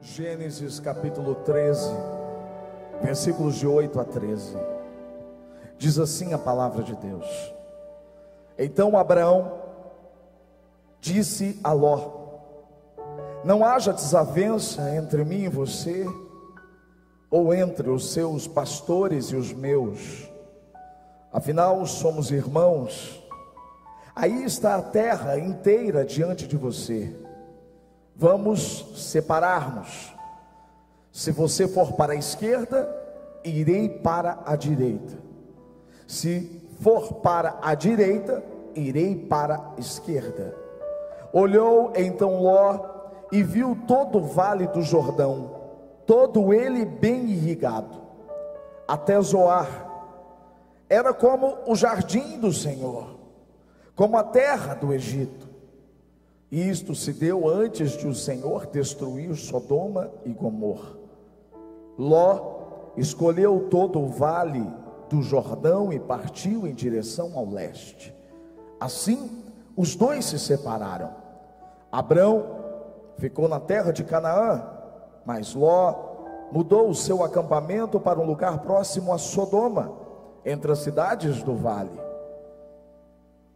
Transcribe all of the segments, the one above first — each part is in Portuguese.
Gênesis capítulo 13, versículos de 8 a 13. Diz assim a palavra de Deus. Então Abraão disse a Ló: Não haja desavença entre mim e você, ou entre os seus pastores e os meus. Afinal, somos irmãos. Aí está a terra inteira diante de você vamos separar-nos. Se você for para a esquerda, irei para a direita. Se for para a direita, irei para a esquerda. Olhou então Ló e viu todo o vale do Jordão, todo ele bem irrigado, até Zoar. Era como o jardim do Senhor, como a terra do Egito. Isto se deu antes de o Senhor destruir Sodoma e Gomorra. Ló escolheu todo o vale do Jordão e partiu em direção ao leste. Assim, os dois se separaram. Abrão ficou na terra de Canaã, mas Ló mudou o seu acampamento para um lugar próximo a Sodoma, entre as cidades do vale.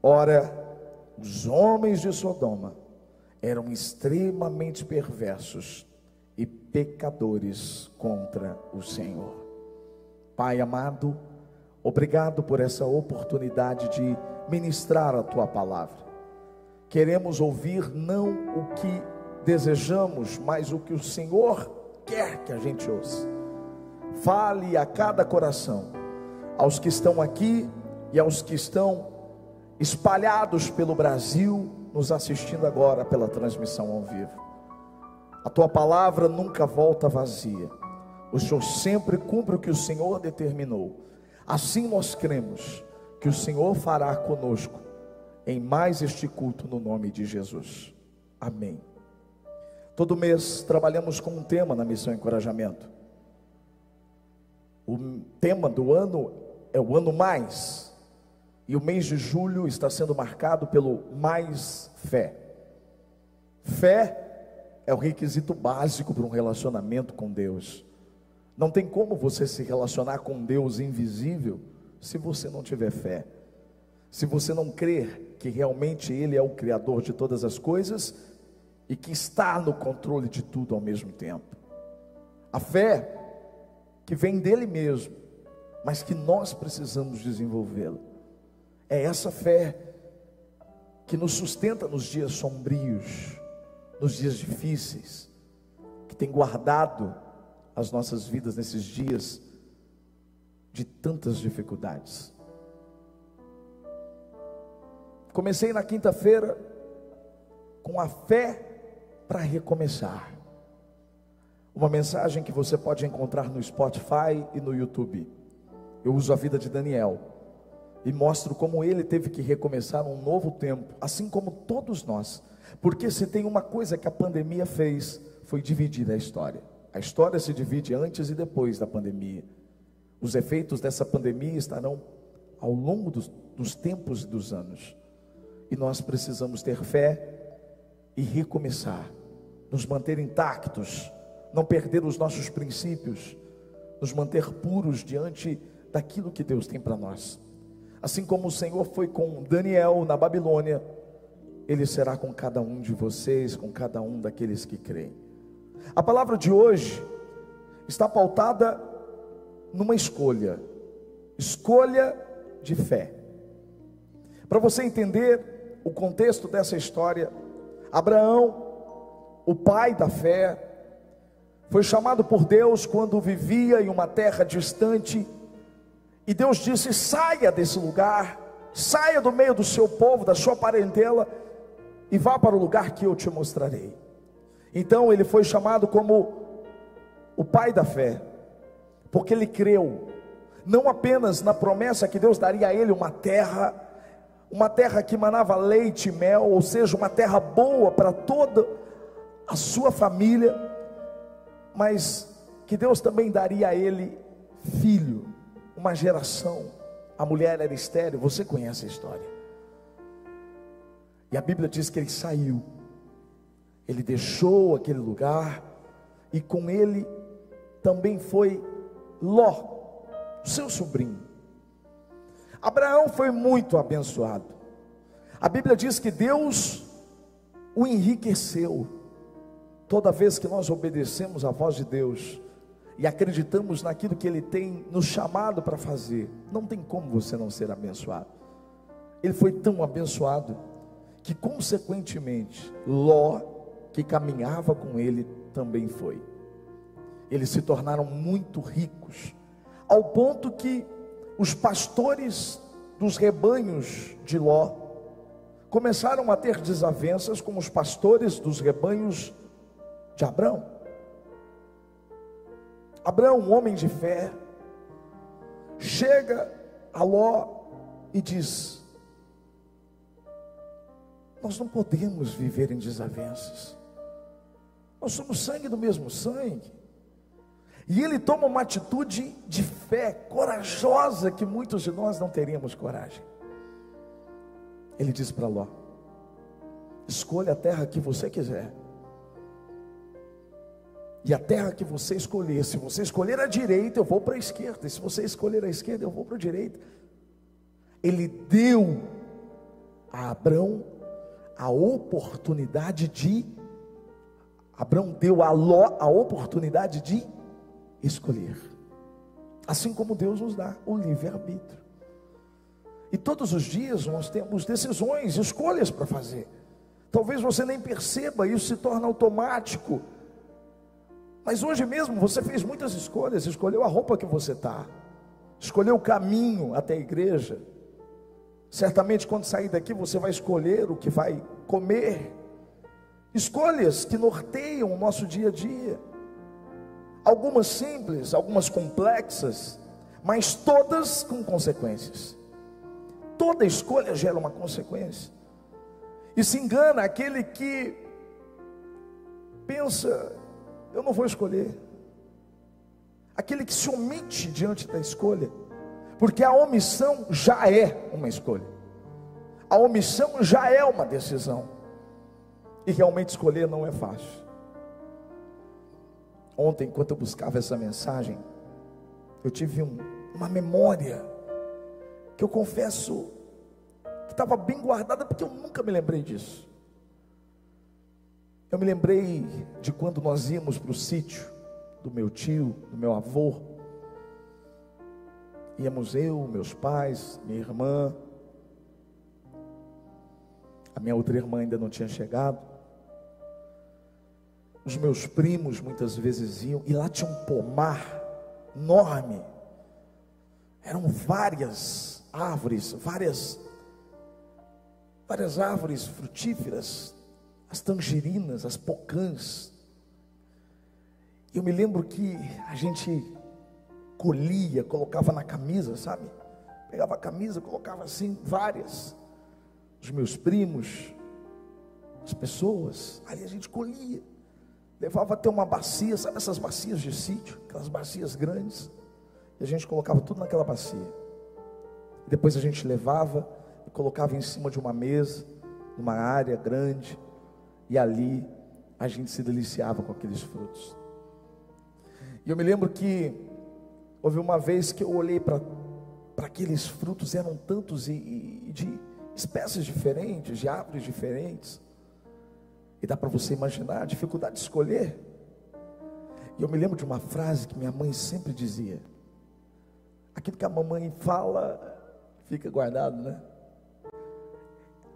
Ora, os homens de Sodoma eram extremamente perversos e pecadores contra o Senhor. Pai amado, obrigado por essa oportunidade de ministrar a tua palavra. Queremos ouvir não o que desejamos, mas o que o Senhor quer que a gente ouça. Fale a cada coração, aos que estão aqui e aos que estão espalhados pelo Brasil nos assistindo agora pela transmissão ao vivo. A tua palavra nunca volta vazia. O Senhor sempre cumpre o que o Senhor determinou. Assim nós cremos que o Senhor fará conosco em mais este culto no nome de Jesus. Amém. Todo mês trabalhamos com um tema na missão Encorajamento. O tema do ano é o ano mais. E o mês de julho está sendo marcado pelo mais fé. Fé é o requisito básico para um relacionamento com Deus. Não tem como você se relacionar com Deus invisível se você não tiver fé. Se você não crer que realmente Ele é o Criador de todas as coisas e que está no controle de tudo ao mesmo tempo. A fé que vem dele mesmo, mas que nós precisamos desenvolvê-la. É essa fé que nos sustenta nos dias sombrios, nos dias difíceis, que tem guardado as nossas vidas nesses dias de tantas dificuldades. Comecei na quinta-feira com a fé para recomeçar. Uma mensagem que você pode encontrar no Spotify e no YouTube. Eu uso a vida de Daniel e mostro como ele teve que recomeçar um novo tempo, assim como todos nós. Porque se tem uma coisa que a pandemia fez, foi dividir a história. A história se divide antes e depois da pandemia. Os efeitos dessa pandemia estarão ao longo dos, dos tempos e dos anos. E nós precisamos ter fé e recomeçar, nos manter intactos, não perder os nossos princípios, nos manter puros diante daquilo que Deus tem para nós. Assim como o Senhor foi com Daniel na Babilônia, ele será com cada um de vocês, com cada um daqueles que creem. A palavra de hoje está pautada numa escolha, escolha de fé. Para você entender o contexto dessa história, Abraão, o pai da fé, foi chamado por Deus quando vivia em uma terra distante e Deus disse: saia desse lugar, saia do meio do seu povo, da sua parentela, e vá para o lugar que eu te mostrarei. Então ele foi chamado como o pai da fé, porque ele creu, não apenas na promessa que Deus daria a ele uma terra, uma terra que manava leite e mel, ou seja, uma terra boa para toda a sua família, mas que Deus também daria a ele filho uma geração, a mulher era estéreo, você conhece a história. E a Bíblia diz que ele saiu, ele deixou aquele lugar e com ele também foi Ló, seu sobrinho. Abraão foi muito abençoado. A Bíblia diz que Deus o enriqueceu. Toda vez que nós obedecemos à voz de Deus e acreditamos naquilo que Ele tem nos chamado para fazer, não tem como você não ser abençoado. Ele foi tão abençoado que, consequentemente, Ló, que caminhava com ele, também foi. Eles se tornaram muito ricos, ao ponto que os pastores dos rebanhos de Ló começaram a ter desavenças com os pastores dos rebanhos de Abrão. Abraão, um homem de fé, chega a Ló e diz: Nós não podemos viver em desavenças, nós somos sangue do mesmo sangue. E ele toma uma atitude de fé corajosa que muitos de nós não teríamos coragem. Ele diz para Ló: Escolha a terra que você quiser. E a terra que você escolher, se você escolher a direita, eu vou para a esquerda. E se você escolher a esquerda, eu vou para a direita. Ele deu a Abrão a oportunidade de Abrão deu a Ló a oportunidade de escolher. Assim como Deus nos dá o livre-arbítrio. E todos os dias nós temos decisões, escolhas para fazer. Talvez você nem perceba, isso se torna automático. Mas hoje mesmo você fez muitas escolhas, escolheu a roupa que você está, escolheu o caminho até a igreja. Certamente quando sair daqui você vai escolher o que vai comer. Escolhas que norteiam o nosso dia a dia. Algumas simples, algumas complexas, mas todas com consequências. Toda escolha gera uma consequência. E se engana aquele que pensa, eu não vou escolher. Aquele que se omite diante da escolha, porque a omissão já é uma escolha, a omissão já é uma decisão, e realmente escolher não é fácil. Ontem, enquanto eu buscava essa mensagem, eu tive um, uma memória que eu confesso que estava bem guardada, porque eu nunca me lembrei disso. Eu me lembrei de quando nós íamos para o sítio do meu tio, do meu avô. Íamos eu, meus pais, minha irmã. A minha outra irmã ainda não tinha chegado. Os meus primos muitas vezes iam, e lá tinha um pomar enorme. Eram várias árvores, várias várias árvores frutíferas, as tangerinas, as pocãs. Eu me lembro que a gente colhia, colocava na camisa, sabe? Pegava a camisa, colocava assim, várias. Os meus primos, as pessoas, aí a gente colhia. Levava até uma bacia, sabe essas bacias de sítio, aquelas bacias grandes. E a gente colocava tudo naquela bacia. Depois a gente levava e colocava em cima de uma mesa, numa área grande e ali a gente se deliciava com aqueles frutos. E eu me lembro que houve uma vez que eu olhei para aqueles frutos, eram tantos e, e de espécies diferentes, de árvores diferentes. E dá para você imaginar a dificuldade de escolher. E eu me lembro de uma frase que minha mãe sempre dizia: aquilo que a mamãe fala fica guardado, né?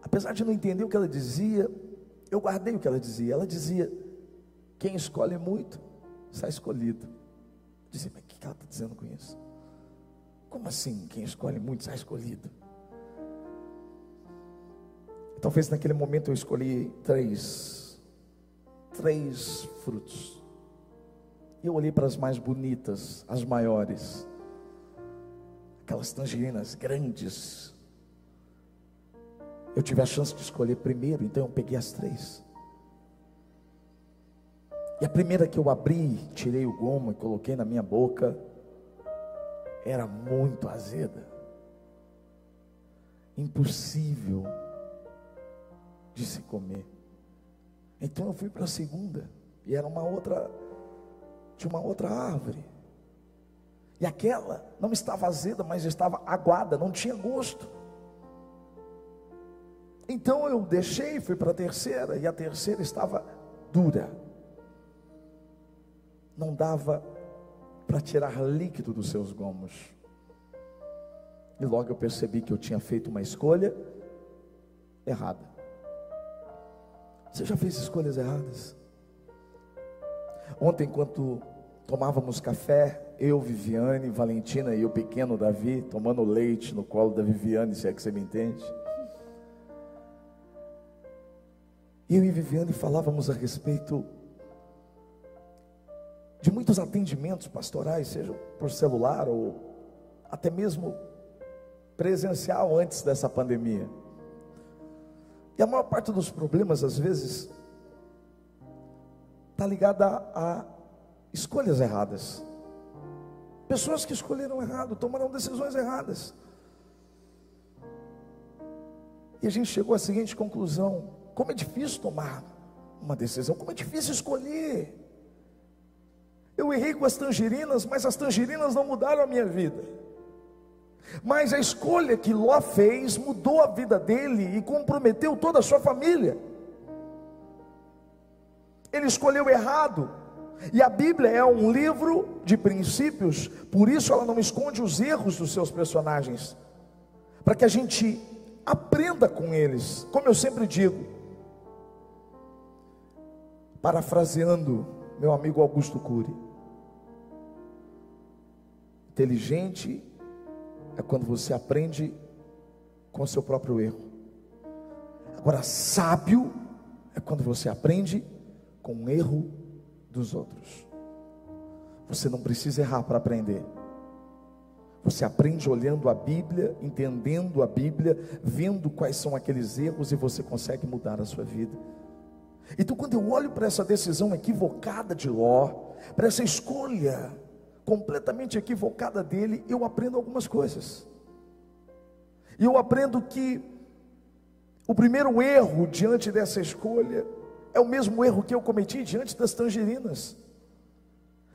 Apesar de não entender o que ela dizia, eu guardei o que ela dizia. Ela dizia: quem escolhe muito, sai escolhido. Eu disse, mas o que ela está dizendo com isso? Como assim? Quem escolhe muito, sai escolhido. Talvez naquele momento eu escolhi três, três frutos. Eu olhei para as mais bonitas, as maiores, aquelas tangerinas grandes, eu tive a chance de escolher primeiro, então eu peguei as três. E a primeira que eu abri, tirei o gomo e coloquei na minha boca, era muito azeda. Impossível de se comer. Então eu fui para a segunda, e era uma outra de uma outra árvore. E aquela não estava azeda, mas estava aguada, não tinha gosto. Então eu deixei, fui para a terceira, e a terceira estava dura. Não dava para tirar líquido dos seus gomos. E logo eu percebi que eu tinha feito uma escolha errada. Você já fez escolhas erradas? Ontem, enquanto tomávamos café, eu, Viviane, Valentina e o pequeno Davi, tomando leite no colo da Viviane, se é que você me entende. Eu e Viviane falávamos a respeito de muitos atendimentos pastorais, seja por celular ou até mesmo presencial antes dessa pandemia. E a maior parte dos problemas, às vezes, está ligada a, a escolhas erradas. Pessoas que escolheram errado, tomaram decisões erradas. E a gente chegou à seguinte conclusão: como é difícil tomar uma decisão, como é difícil escolher. Eu errei com as tangerinas, mas as tangerinas não mudaram a minha vida. Mas a escolha que Ló fez mudou a vida dele e comprometeu toda a sua família. Ele escolheu errado. E a Bíblia é um livro de princípios, por isso ela não esconde os erros dos seus personagens, para que a gente aprenda com eles. Como eu sempre digo, parafraseando meu amigo Augusto Cury, inteligente é quando você aprende com seu próprio erro. Agora, sábio é quando você aprende com o erro dos outros. Você não precisa errar para aprender. Você aprende olhando a Bíblia, entendendo a Bíblia, vendo quais são aqueles erros e você consegue mudar a sua vida. Então, quando eu olho para essa decisão equivocada de Ló, para essa escolha completamente equivocada dele, eu aprendo algumas coisas. E eu aprendo que o primeiro erro diante dessa escolha é o mesmo erro que eu cometi diante das tangerinas.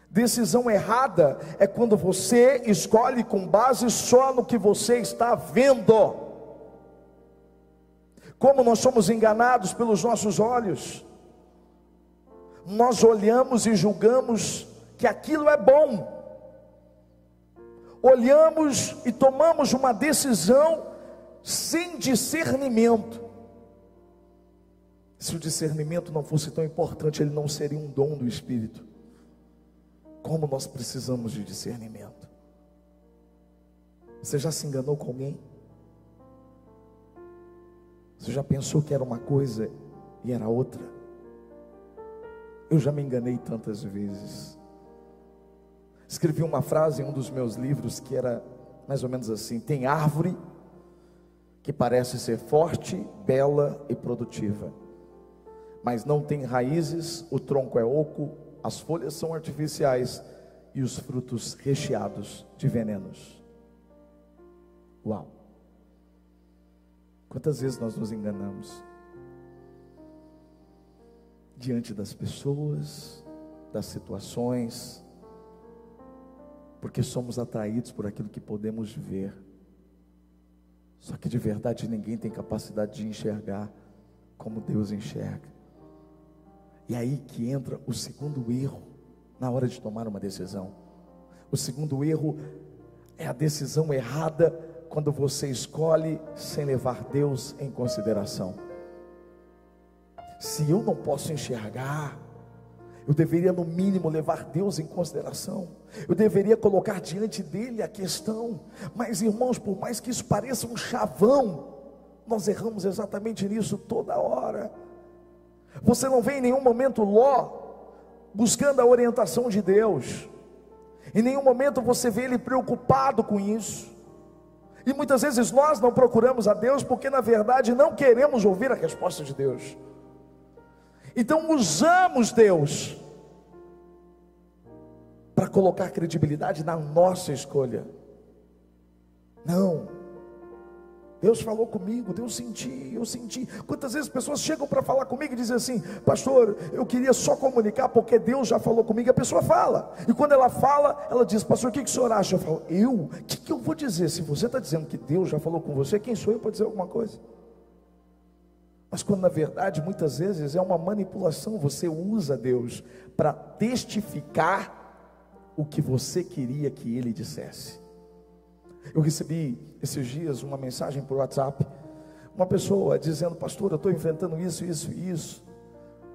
Decisão errada é quando você escolhe com base só no que você está vendo. Como nós somos enganados pelos nossos olhos, nós olhamos e julgamos que aquilo é bom, olhamos e tomamos uma decisão sem discernimento. Se o discernimento não fosse tão importante, ele não seria um dom do Espírito. Como nós precisamos de discernimento. Você já se enganou com alguém? Você já pensou que era uma coisa e era outra? Eu já me enganei tantas vezes. Escrevi uma frase em um dos meus livros que era mais ou menos assim: tem árvore que parece ser forte, bela e produtiva, mas não tem raízes, o tronco é oco, as folhas são artificiais e os frutos recheados de venenos. Uau! Quantas vezes nós nos enganamos diante das pessoas, das situações, porque somos atraídos por aquilo que podemos ver. Só que de verdade ninguém tem capacidade de enxergar como Deus enxerga. E aí que entra o segundo erro na hora de tomar uma decisão. O segundo erro é a decisão errada quando você escolhe sem levar Deus em consideração. Se eu não posso enxergar, eu deveria, no mínimo, levar Deus em consideração. Eu deveria colocar diante dele a questão. Mas, irmãos, por mais que isso pareça um chavão, nós erramos exatamente nisso toda hora. Você não vê em nenhum momento Ló buscando a orientação de Deus. Em nenhum momento você vê ele preocupado com isso. E muitas vezes nós não procuramos a Deus porque, na verdade, não queremos ouvir a resposta de Deus. Então usamos Deus para colocar credibilidade na nossa escolha. Não. Deus falou comigo, Deus senti, eu senti. Quantas vezes pessoas chegam para falar comigo e dizem assim, pastor, eu queria só comunicar porque Deus já falou comigo. A pessoa fala, e quando ela fala, ela diz, pastor, o que, que o senhor acha? Eu falo, eu? O que, que eu vou dizer? Se você está dizendo que Deus já falou com você, quem sou eu para dizer alguma coisa? Mas quando na verdade, muitas vezes é uma manipulação, você usa Deus para testificar o que você queria que ele dissesse. Eu recebi esses dias uma mensagem por WhatsApp, uma pessoa dizendo, pastor, eu estou enfrentando isso, isso e isso.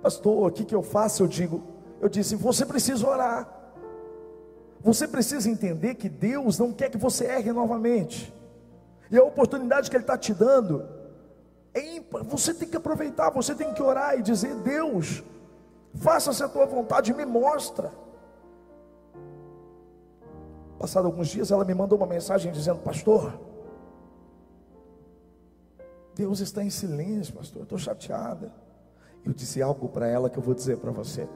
Pastor, o que, que eu faço? Eu digo, eu disse, você precisa orar. Você precisa entender que Deus não quer que você erre novamente. E a oportunidade que Ele está te dando é ímpar. Você tem que aproveitar, você tem que orar e dizer: Deus, faça-se a tua vontade, me mostra. Passado alguns dias, ela me mandou uma mensagem dizendo: Pastor, Deus está em silêncio, pastor. Estou chateada. Eu disse algo para ela que eu vou dizer para você.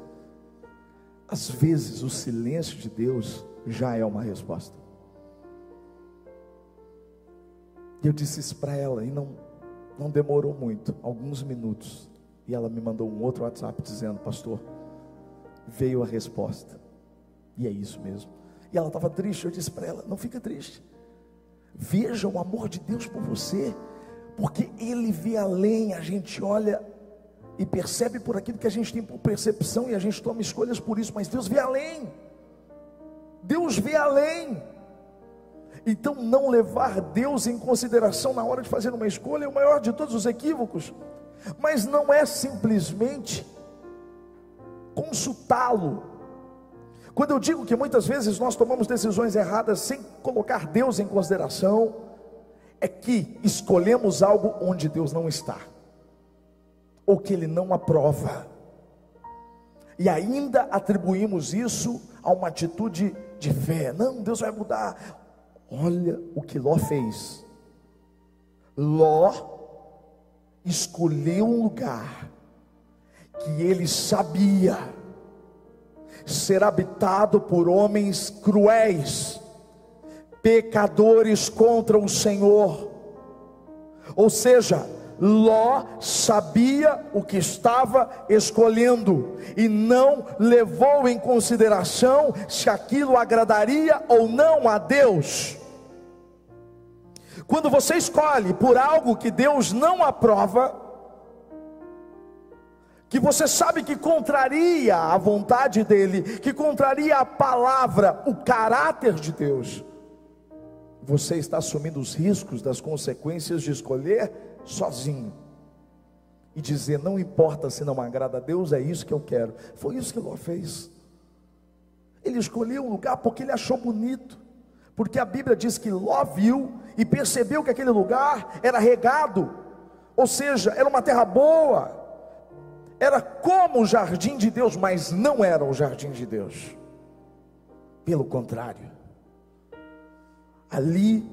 Às vezes, o silêncio de Deus já é uma resposta. Eu disse isso para ela e não, não demorou muito, alguns minutos. E ela me mandou um outro WhatsApp dizendo: Pastor, veio a resposta. E é isso mesmo. E ela estava triste. Eu disse para ela: Não fica triste. Veja o amor de Deus por você, porque Ele vê além. A gente olha e percebe por aquilo que a gente tem por percepção e a gente toma escolhas por isso, mas Deus vê além. Deus vê além. Então, não levar Deus em consideração na hora de fazer uma escolha é o maior de todos os equívocos, mas não é simplesmente consultá-lo quando eu digo que muitas vezes nós tomamos decisões erradas sem colocar Deus em consideração, é que escolhemos algo onde Deus não está, ou que Ele não aprova, e ainda atribuímos isso a uma atitude de fé. Não, Deus vai mudar. Olha o que Ló fez. Ló escolheu um lugar que ele sabia ser habitado por homens cruéis, pecadores contra o Senhor. Ou seja, Ló sabia o que estava escolhendo e não levou em consideração se aquilo agradaria ou não a Deus. Quando você escolhe por algo que Deus não aprova, que você sabe que contraria a vontade dele, que contraria a palavra, o caráter de Deus, você está assumindo os riscos das consequências de escolher sozinho e dizer: não importa se não agrada a Deus, é isso que eu quero. Foi isso que Ló fez. Ele escolheu um lugar porque ele achou bonito, porque a Bíblia diz que Ló viu e percebeu que aquele lugar era regado, ou seja, era uma terra boa era como o jardim de Deus, mas não era o jardim de Deus. Pelo contrário, ali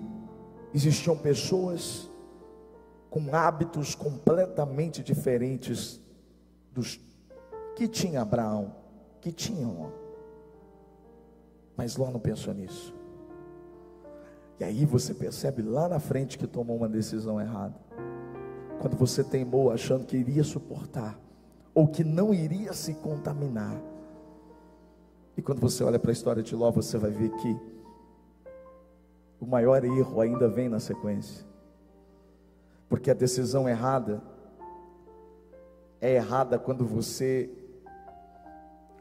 existiam pessoas com hábitos completamente diferentes dos que tinha Abraão, que tinham. Mas Ló não pensou nisso. E aí você percebe lá na frente que tomou uma decisão errada. Quando você teimou achando que iria suportar ou que não iria se contaminar. E quando você olha para a história de Ló, você vai ver que o maior erro ainda vem na sequência. Porque a decisão errada é errada quando você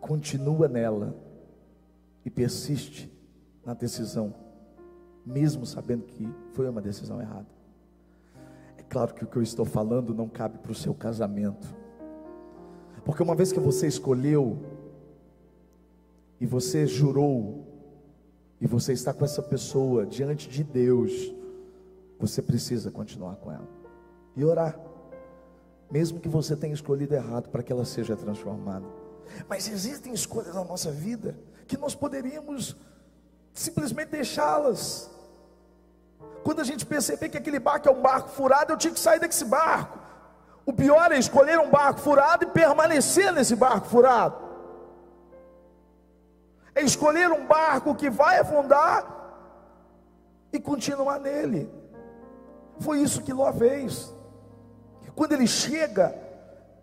continua nela e persiste na decisão, mesmo sabendo que foi uma decisão errada. É claro que o que eu estou falando não cabe para o seu casamento porque uma vez que você escolheu, e você jurou, e você está com essa pessoa diante de Deus, você precisa continuar com ela e orar, mesmo que você tenha escolhido errado, para que ela seja transformada. Mas existem escolhas na nossa vida que nós poderíamos simplesmente deixá-las. Quando a gente perceber que aquele barco é um barco furado, eu tinha que sair desse barco. O pior é escolher um barco furado e permanecer nesse barco furado. É escolher um barco que vai afundar e continuar nele. Foi isso que Ló fez. Quando ele chega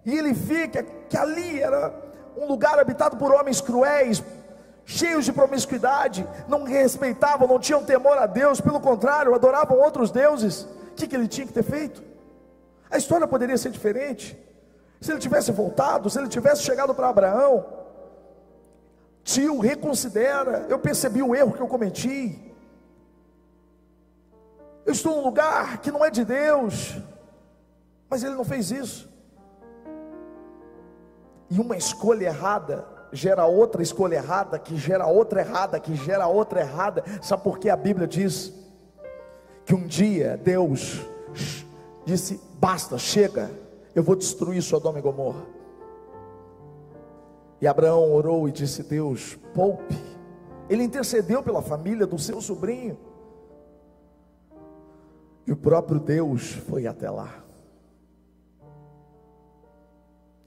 e ele vê que, que ali era um lugar habitado por homens cruéis, cheios de promiscuidade, não respeitavam, não tinham temor a Deus, pelo contrário, adoravam outros deuses. O que, que ele tinha que ter feito? A história poderia ser diferente. Se ele tivesse voltado, se ele tivesse chegado para Abraão, tio, reconsidera, eu percebi o erro que eu cometi. Eu estou num lugar que não é de Deus, mas ele não fez isso. E uma escolha errada gera outra escolha errada, que gera outra errada, que gera outra errada. Sabe por que a Bíblia diz que um dia Deus disse: basta, chega, eu vou destruir Sodoma e Gomorra. E Abraão orou e disse: Deus, poupe. Ele intercedeu pela família do seu sobrinho. E o próprio Deus foi até lá.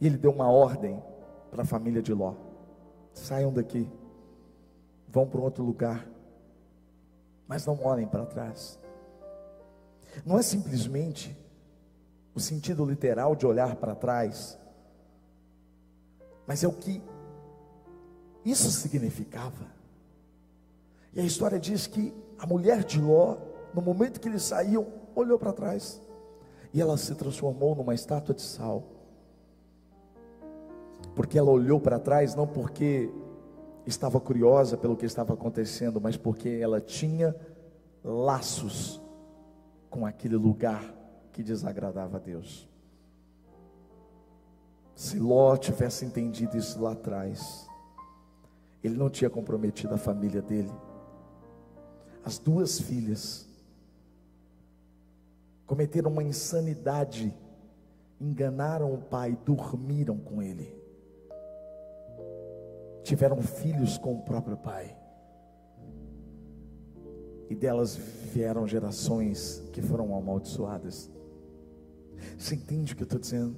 E ele deu uma ordem para a família de Ló: saiam daqui, vão para outro lugar, mas não olhem para trás. Não é simplesmente o sentido literal de olhar para trás, mas é o que isso significava. E a história diz que a mulher de Ló, no momento que eles saíam, olhou para trás. E ela se transformou numa estátua de sal. Porque ela olhou para trás não porque estava curiosa pelo que estava acontecendo, mas porque ela tinha laços com aquele lugar que desagradava a Deus. Se Ló tivesse entendido isso lá atrás, ele não tinha comprometido a família dele. As duas filhas cometeram uma insanidade, enganaram o pai, dormiram com ele tiveram filhos com o próprio pai. E delas vieram gerações que foram amaldiçoadas. Você entende o que eu estou dizendo?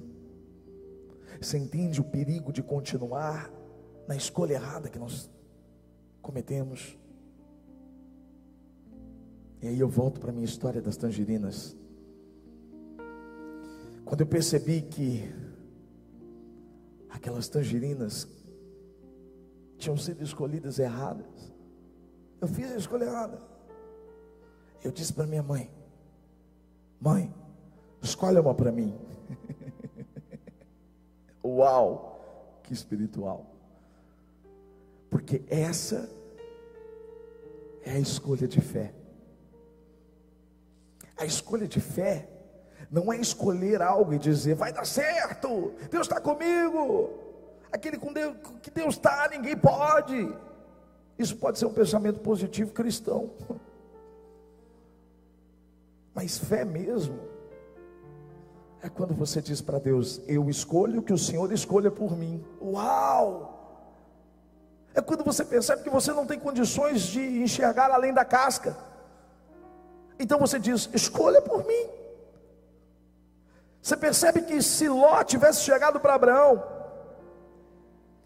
Você entende o perigo de continuar na escolha errada que nós cometemos? E aí eu volto para a minha história das tangerinas. Quando eu percebi que aquelas tangerinas tinham sido escolhidas erradas. Eu fiz a escolha errada. Eu disse para minha mãe: Mãe, escolhe uma para mim. Uau, que espiritual. Porque essa é a escolha de fé. A escolha de fé não é escolher algo e dizer, vai dar certo, Deus está comigo. Aquele com Deus, que Deus está, ninguém pode. Isso pode ser um pensamento positivo cristão. Mas fé mesmo é quando você diz para Deus: Eu escolho que o Senhor escolha por mim. Uau! É quando você percebe que você não tem condições de enxergar além da casca. Então você diz: Escolha por mim. Você percebe que se Ló tivesse chegado para Abraão,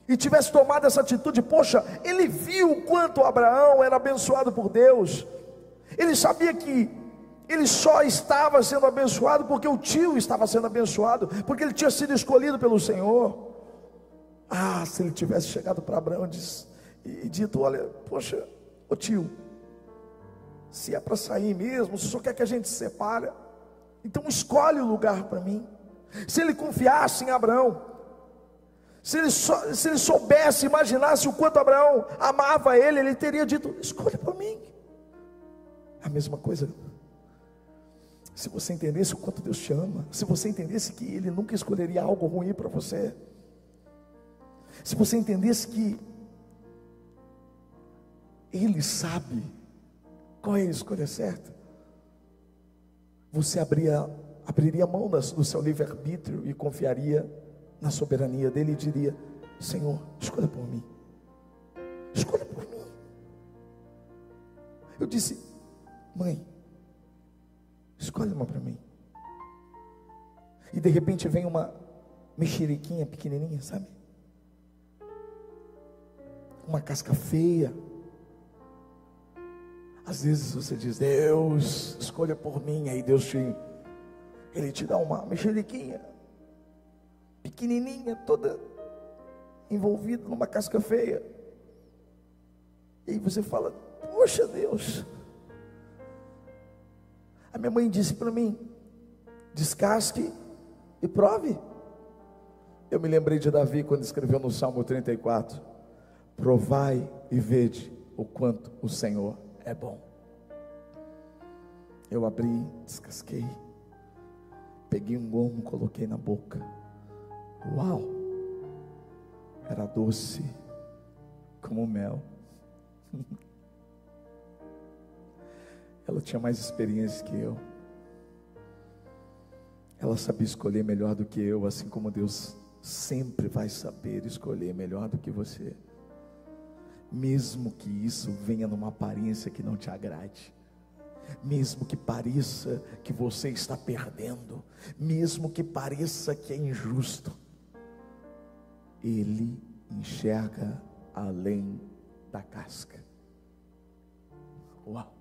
e tivesse tomado essa atitude, poxa, ele viu o quanto Abraão era abençoado por Deus, ele sabia que ele só estava sendo abençoado porque o tio estava sendo abençoado, porque ele tinha sido escolhido pelo Senhor. Ah, se ele tivesse chegado para Abraão e, dito: Olha, poxa, ô tio, se é para sair mesmo, se só quer que a gente se separe, então escolhe o lugar para mim. Se ele confiasse em Abraão, se ele, se ele soubesse, imaginasse o quanto Abraão amava ele, ele teria dito: escolha para mim. A mesma coisa. Se você entendesse o quanto Deus te ama, se você entendesse que Ele nunca escolheria algo ruim para você, se você entendesse que Ele sabe qual é a escolha certa, você abria, abriria mão do seu livre-arbítrio e confiaria na soberania dele e diria: Senhor, escolha por mim. Escolha por mim. Eu disse: Mãe, escolhe uma para mim. E de repente vem uma mexeriquinha pequenininha, sabe? Uma casca feia. Às vezes você diz, Deus, escolha por mim, aí Deus te, Ele te dá uma mexeriquinha, pequenininha, toda envolvida numa casca feia. E aí você fala, poxa Deus. A minha mãe disse para mim, descasque e prove. Eu me lembrei de Davi quando escreveu no Salmo 34: Provai e vede o quanto o Senhor é bom. Eu abri, descasquei, peguei um gomo, coloquei na boca. Uau! Era doce como mel. Ela tinha mais experiência que eu. Ela sabia escolher melhor do que eu, assim como Deus sempre vai saber escolher melhor do que você. Mesmo que isso venha numa aparência que não te agrade, mesmo que pareça que você está perdendo, mesmo que pareça que é injusto, Ele enxerga além da casca. Uau!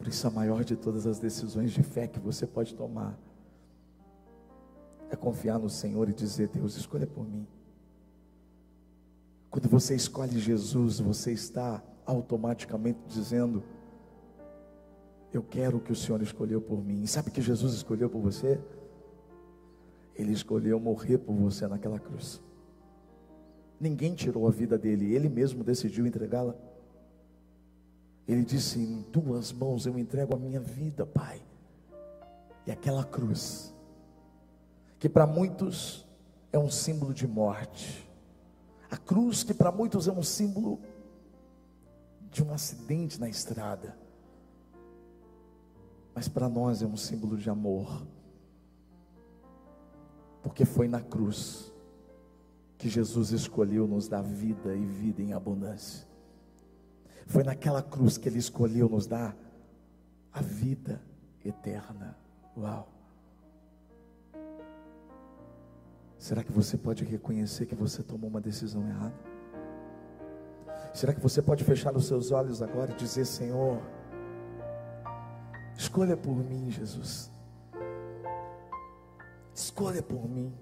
Por isso, a maior de todas as decisões de fé que você pode tomar é confiar no Senhor e dizer: Deus, escolha por mim. Quando você escolhe Jesus, você está automaticamente dizendo: Eu quero o que o Senhor escolheu por mim. E sabe que Jesus escolheu por você? Ele escolheu morrer por você naquela cruz. Ninguém tirou a vida dele, ele mesmo decidiu entregá-la. Ele disse: Em tuas mãos eu entrego a minha vida, Pai. E aquela cruz que para muitos é um símbolo de morte. A cruz, que para muitos é um símbolo de um acidente na estrada, mas para nós é um símbolo de amor, porque foi na cruz que Jesus escolheu nos dar vida e vida em abundância. Foi naquela cruz que Ele escolheu nos dar a vida eterna. Uau! Será que você pode reconhecer que você tomou uma decisão errada? Será que você pode fechar os seus olhos agora e dizer: Senhor, escolha por mim, Jesus. Escolha por mim.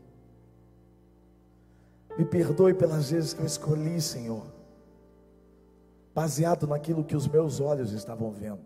Me perdoe pelas vezes que eu escolhi, Senhor, baseado naquilo que os meus olhos estavam vendo.